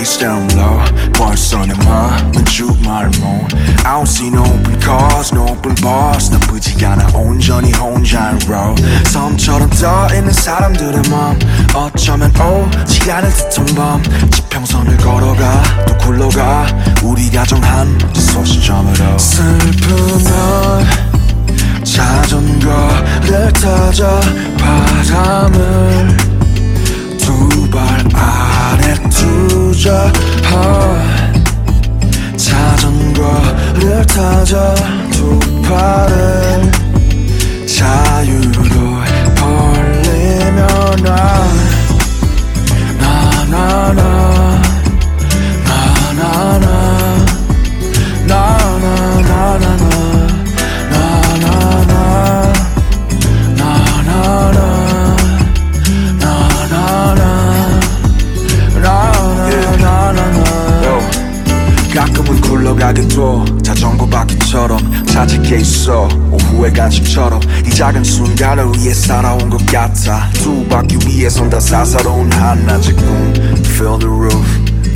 face down low 벌써 내 맘은 주말모 I don't see no open cars no open bars. 나쁘지 않아 온전히 혼자인 road 섬처럼 떠있는 사람들의 맘 어쩌면 오지 않을 듯한 밤. 지평선을 걸어가 또 굴러가. 우리 가 정 한 소시점으로 두자 자전거를 타자. 두 팔을 자유로 벌리며 바퀴처럼 자직해 있어. 오후의 간식처럼 이 작은 순간을 위해 살아온 것 같아. 두 바퀴 위에 선다 사사로운 한낮의 꿈 Feel the roof,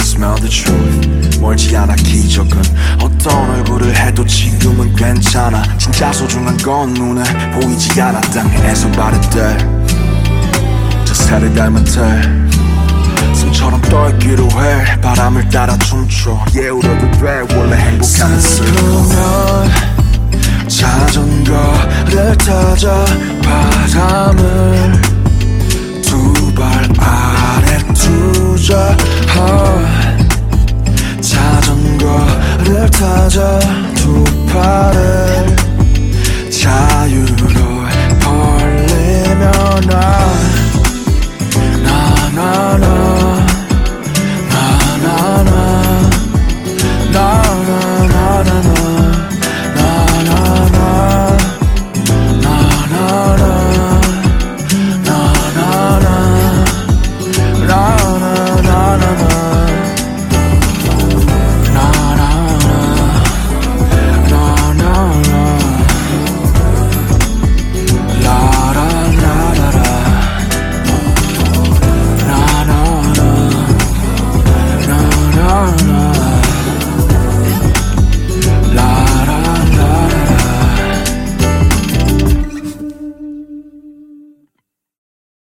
smell the truth. 멀지 않아 기적은 어떤 얼굴을 해도 지금은 괜찮아. 진짜 소중한 건 눈에 보이지 않아. 땅에서 바를 때 저 새를 닮은 때 숨처럼 떠있기로 해. 바람을 따라 춤춰. 예 울어도 돼. 원래 행복하면 슬프면 자전거를 타자. 바람을